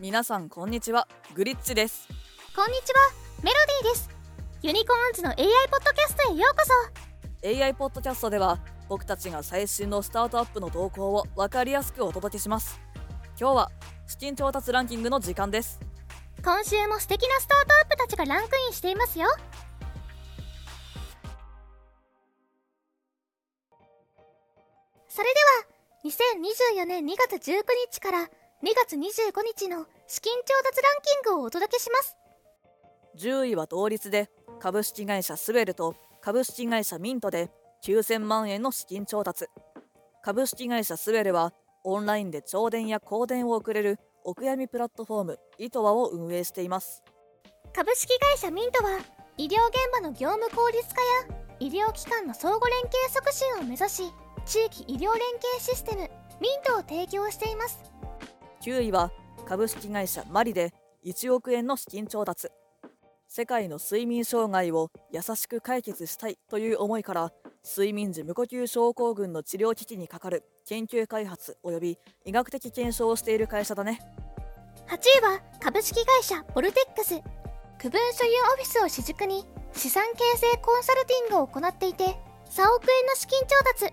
皆さんこんにちは。グリッチです。こんにちは。メロディーです。ユニコーンズの AI ポッドキャストへようこそ。AI ポッドキャストでは僕たちが最新のスタートアップの動向を分かりやすくお届けします。今日は資金調達ランキングの時間です。今週も素敵なスタートアップたちがランクインしていますよ。それでは2024年2月19日から2月25日の資金調達ランキングをお届けします。10位は同率で株式会社スウェルと株式会社ミントで9000万円の資金調達。株式会社スウェルはオンラインで銚電や香電を送れるお悔やみプラットフォームイトワを運営しています。株式会社ミントは医療現場の業務効率化や医療機関の相互連携促進を目指し地域医療連携システムミントを提供しています9位は株式会社マリで1億円の資金調達。世界の睡眠障害を優しく解決したいという思いから睡眠時無呼吸症候群の治療機器にかかる研究開発及び医学的検証をしている会社だね。8位は株式会社ボルテックス。区分所有オフィスを主軸に資産形成コンサルティングを行っていて3億円の資金調達。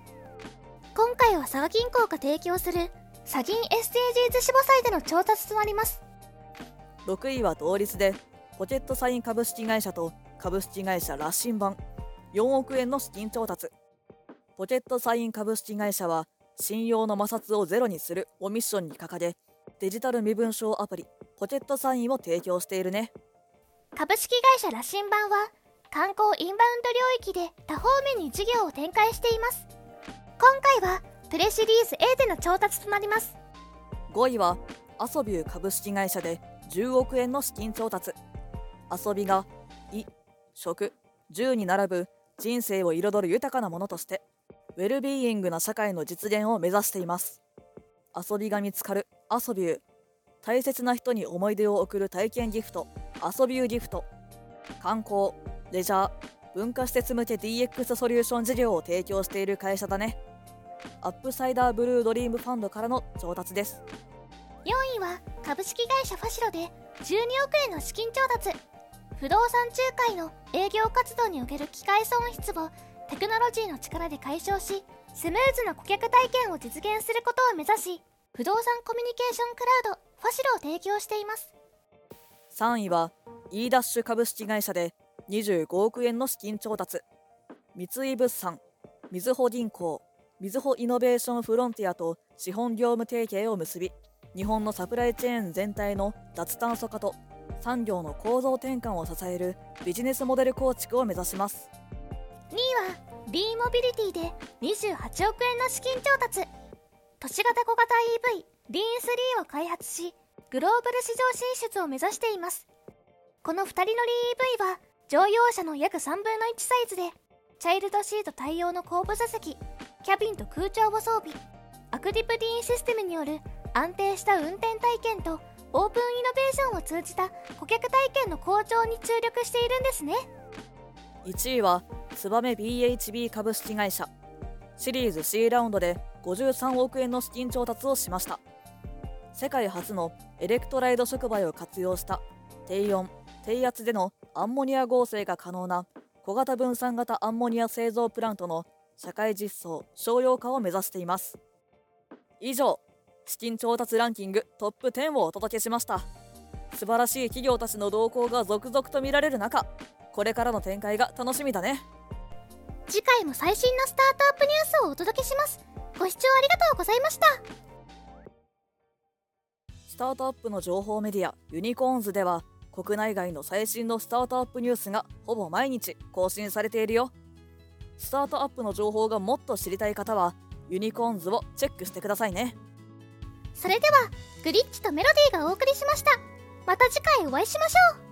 今回は佐賀銀行が提供するサ銀 SDGs 志母祭での調達となります。6位は同率でポケットサイン株式会社と株式会社羅針盤4億円の資金調達。ポケットサイン株式会社は信用の摩擦をゼロにするをミッションに掲げデジタル身分証アプリポケットサインを提供しているね。株式会社羅針盤は観光インバウンド領域で多方面に事業を展開しています。今回はプレシリーズ A での調達となります。5位はアソビュー株式会社で10億円の資金調達。遊びが衣食住に並ぶ人生を彩る豊かなものとしてウェルビーイングな社会の実現を目指しています。遊びが見つかるアソビュー大切な人に思い出を贈る体験ギフトアソビューギフト。観光レジャー文化施設向け DX ソリューション事業を提供している会社だね。アップサイダーブルードリームファンドからの調達です。4位は株式会社ファシロで12億円の資金調達。不動産仲介の営業活動における機会損失をテクノロジーの力で解消しスムーズな顧客体験を実現することを目指し不動産コミュニケーションクラウドファシロを提供しています。3位は e ダッシュ株式会社で25億円の資金調達。三井物産みずほ銀行みずほイノベーションフロンティアと資本業務提携を結び日本のサプライチェーン全体の脱炭素化と産業の構造転換を支えるビジネスモデル構築を目指します。2位は B モビリティで28億円の資金調達。都市型小型 EV リーン3を開発しグローバル市場進出を目指しています。この2人乗り EV は乗用車の約3分の1サイズでチャイルドシート対応の後部座席キャビンと空調を装備。アクティブディーンシステムによる安定した運転体験とオープンイノベーションを通じた顧客体験の向上に注力しているんですね。1位はツバメ BHB 株式会社。シリーズ C ラウンドで53億円の資金調達をしました。世界初のエレクトライド触媒を活用した低温低圧でのアンモニア合成が可能な小型分散型アンモニア製造プラントの社会実装商用化を目指しています。以上資金調達ランキングトップ10をお届けしました。素晴らしい企業たちの動向が続々と見られる中これからの展開が楽しみだね。次回も最新のスタートアップニュースをお届けします。ご視聴ありがとうございました。スタートアップの情報メディアユニコーンズでは国内外の最新のスタートアップニュースがほぼ毎日更新されているよスタートアップの情報がもっと知りたい方はユニコーンズをチェックしてくださいね。それではグリッチとメロディーがお送りしました。また次回お会いしましょう。